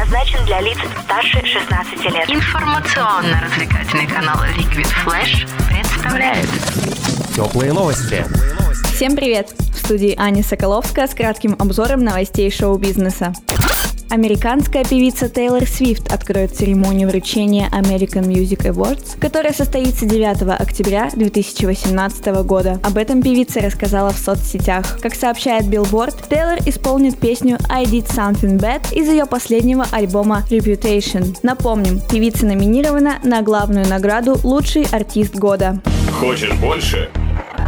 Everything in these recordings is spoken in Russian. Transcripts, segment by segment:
предназначен для лиц старше 16 лет. Информационно-развлекательный канал Liquid Flash представляет Теплые новости. Всем привет! В студии Аня Соколовская с кратким обзором новостей шоу-бизнеса. Американская певица Тейлор Свифт откроет церемонию вручения American Music Awards, которая состоится 9 октября 2018 года. Об этом певица рассказала в соцсетях. Как сообщает Billboard, Тейлор исполнит песню I Did Something Bad из ее последнего альбома Reputation. Напомним, певица номинирована на главную награду «Лучший артист года». Хочешь больше?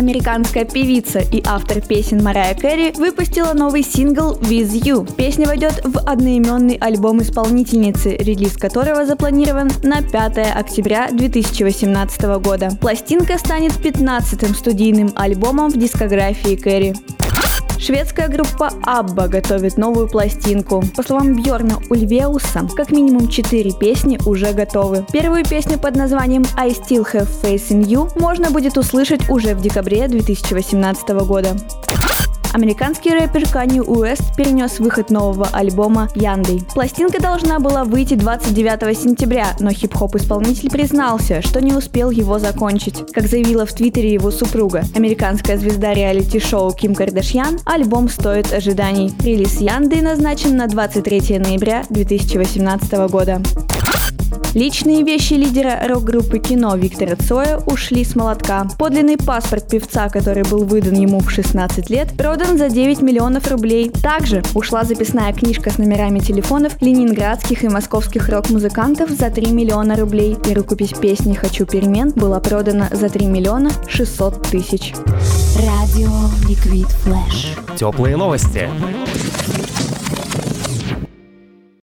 Американская певица и автор песен Марая Кэрри выпустила новый сингл «With You». Песня войдет в одноименный альбом исполнительницы, релиз которого запланирован на 5 октября 2018 года. Пластинка станет 15-м студийным альбомом в дискографии Кэрри. Шведская группа Абба готовит новую пластинку. По словам Бьорна Ульвеуса, как минимум 4 песни уже готовы. Первую песню под названием I Still Have Faith in You можно будет услышать уже в декабре 2018 года. Американский рэпер Канни Уэст перенес выход нового альбома «Яндой». Пластинка должна была выйти 29 сентября, но хип-хоп-исполнитель признался, что не успел его закончить. Как заявила в твиттере его супруга, американская звезда реалити-шоу Ким Кардашьян, альбом стоит ожиданий. Релиз «Янды» назначен на 23 ноября 2018 года. Личные вещи лидера рок-группы кино Виктора Цоя ушли с молотка. Подлинный паспорт певца, который был выдан ему в 16 лет, продан за 9 миллионов рублей. Также ушла записная книжка с номерами телефонов ленинградских и московских рок-музыкантов за 3 миллиона рублей. И рукопись песни «Хочу перемен» была продана за 3 миллиона 600 тысяч. Радио Liquid Flash. Теплые новости.